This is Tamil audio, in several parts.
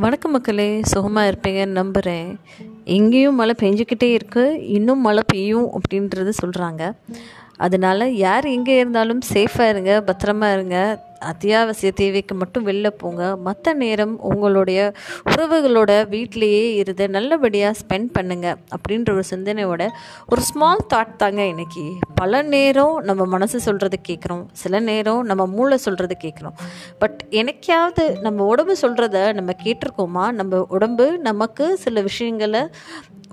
வணக்கம் மக்களே சுகமாக இருப்பீங்கன்னு நம்புகிறேன் எங்கேயும் மழை பெஞ்சிக்கிட்டே இருக்குது இன்னும் மழை பெய்யும் அப்படின்றது சொல்கிறாங்க அதனால் யார் எங்கே இருந்தாலும் சேஃபாக இருங்க பத்திரமா இருங்க. அத்தியாவசிய தேவைக்கு மட்டும் வெளில போங்க. மற்ற நேரம் உங்களுடைய உறவுகளோட வீட்லேயே இருந்து நல்லபடியாக ஸ்பெண்ட் பண்ணுங்க அப்படின்ற ஒரு சிந்தனையோட ஒரு ஸ்மால் தாட் தாங்க இன்னைக்கு. பல நேரம் நம்ம மனசு சொல்கிறது கேட்குறோம் சில நேரம் நம்ம மூளை சொல்கிறது கேட்குறோம் பட் எனக்காவது நம்ம உடம்பு சொல்கிறத நம்ம கேட்டிருக்கோமா? நம்ம உடம்பு நமக்கு சில விஷயங்களை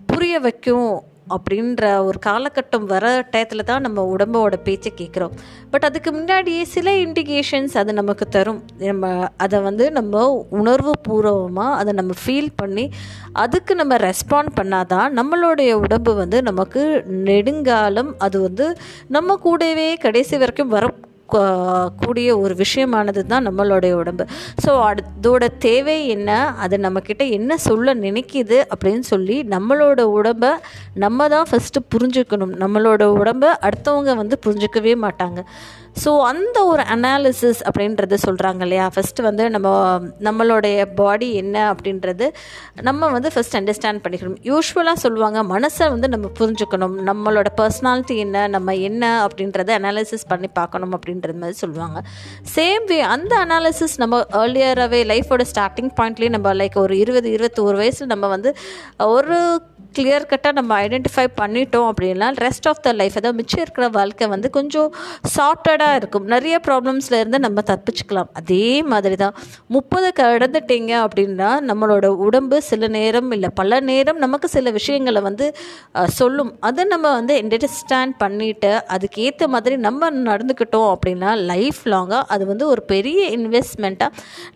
புரிய வைக்கும் அப்படின்ற ஒரு காலகட்டம் வர டயத்தில் தான் நம்ம உடம்போட பேச்சை கேட்குறோம் பட் அதுக்கு முன்னாடியே சில இண்டிகேஷன்ஸ் அது நமக்கு தரும். நம்ம அதை வந்து நம்ம உணர்வு பூர்வமாக அதை நம்ம ஃபீல் பண்ணி அதுக்கு நம்ம ரெஸ்பாண்ட் பண்ணாதான் நம்மளுடைய உடம்பு வந்து நமக்கு நெடுங்காலம் அது வந்து நம்ம கூடவே கடைசி வரைக்கும் வர கூடிய ஒரு விஷயமானது தான் நம்மளுடைய உடம்பு. ஸோ அதோட தேவை என்ன? அது நம்மக்கிட்ட என்ன சொல்ல நினைக்கிது அப்படின்னு சொல்லி நம்மளோட உடம்பை நம்ம தான் ஃபஸ்ட்டு புரிஞ்சுக்கணும். நம்மளோட உடம்பை அடுத்தவங்க வந்து புரிஞ்சுக்கவே மாட்டாங்க. ஸோ அந்த ஒரு அனாலிசிஸ் அப்படின்றத சொல்கிறாங்க இல்லையா? ஃபஸ்ட்டு வந்து நம்ம நம்மளுடைய பாடி என்ன அப்படின்றது நம்ம வந்து ஃபஸ்ட் அண்டர்ஸ்டாண்ட் பண்ணிக்கணும். யூஸ்வலாக சொல்லுவாங்க மனசை வந்து நம்ம புரிஞ்சுக்கணும். நம்மளோட பர்சனாலிட்டி என்ன நம்ம என்ன அப்படின்றத அனாலிசிஸ் பண்ணி பார்க்கணும் அப்படின்றது மாதிரி சொல்லுவாங்க. சேம் வே அந்த அனாலிசிஸ் நம்ம ஏர்லியராகவே லைஃபோட ஸ்டார்டிங் பாயிண்ட்லேயே நம்ம லைக் ஒரு இருபது இருபத்தோரு வயசில் நம்ம வந்து ஒரு கிளியர் கட்டாக நம்ம ஐடென்டிஃபை பண்ணிட்டோம் அப்படின்னா ரெஸ்ட் ஆஃப் த லைஃப் அதாவது மிச்சம் இருக்கிற வாழ்க்கை வந்து கொஞ்சம் சார்ட்டடாக இருக்கும். நிறைய ப்ராப்ளம்ஸில் இருந்து நம்ம தப்பிச்சுக்கலாம். அதே மாதிரி தான் முப்பது கடந்துட்டீங்க அப்படின்னா நம்மளோட உடம்பு சில நேரம் இல்லை பல நேரம் நமக்கு சில விஷயங்களை வந்து சொல்லும். அதை நம்ம வந்து அண்டர்ஸ்டாண்ட் பண்ணிவிட்டு அதுக்கேற்ற மாதிரி நம்ம நடந்துக்கிட்டோம் அப்படின்னா லைஃப் லாங்காக அது வந்து ஒரு பெரிய இன்வெஸ்ட்மெண்ட்டாக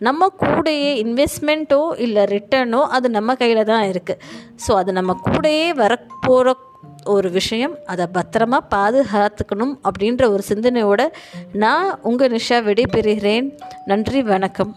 நம்ம கூடயே இன்வெஸ்ட்மெண்ட்டோ இல்லை ரிட்டர்னோ அது நம்ம கையில் தான் இருக்குது ஸோ அது நம்ம கூடயே வரப்போகிற ஒரு விஷயம் அதை பத்திரமா பாதுகாத்துக்கணும் அப்படின்ற ஒரு சிந்தனையோட நான் உங்கள் நிஷா விடைபெறுகிறேன். நன்றி வணக்கம்.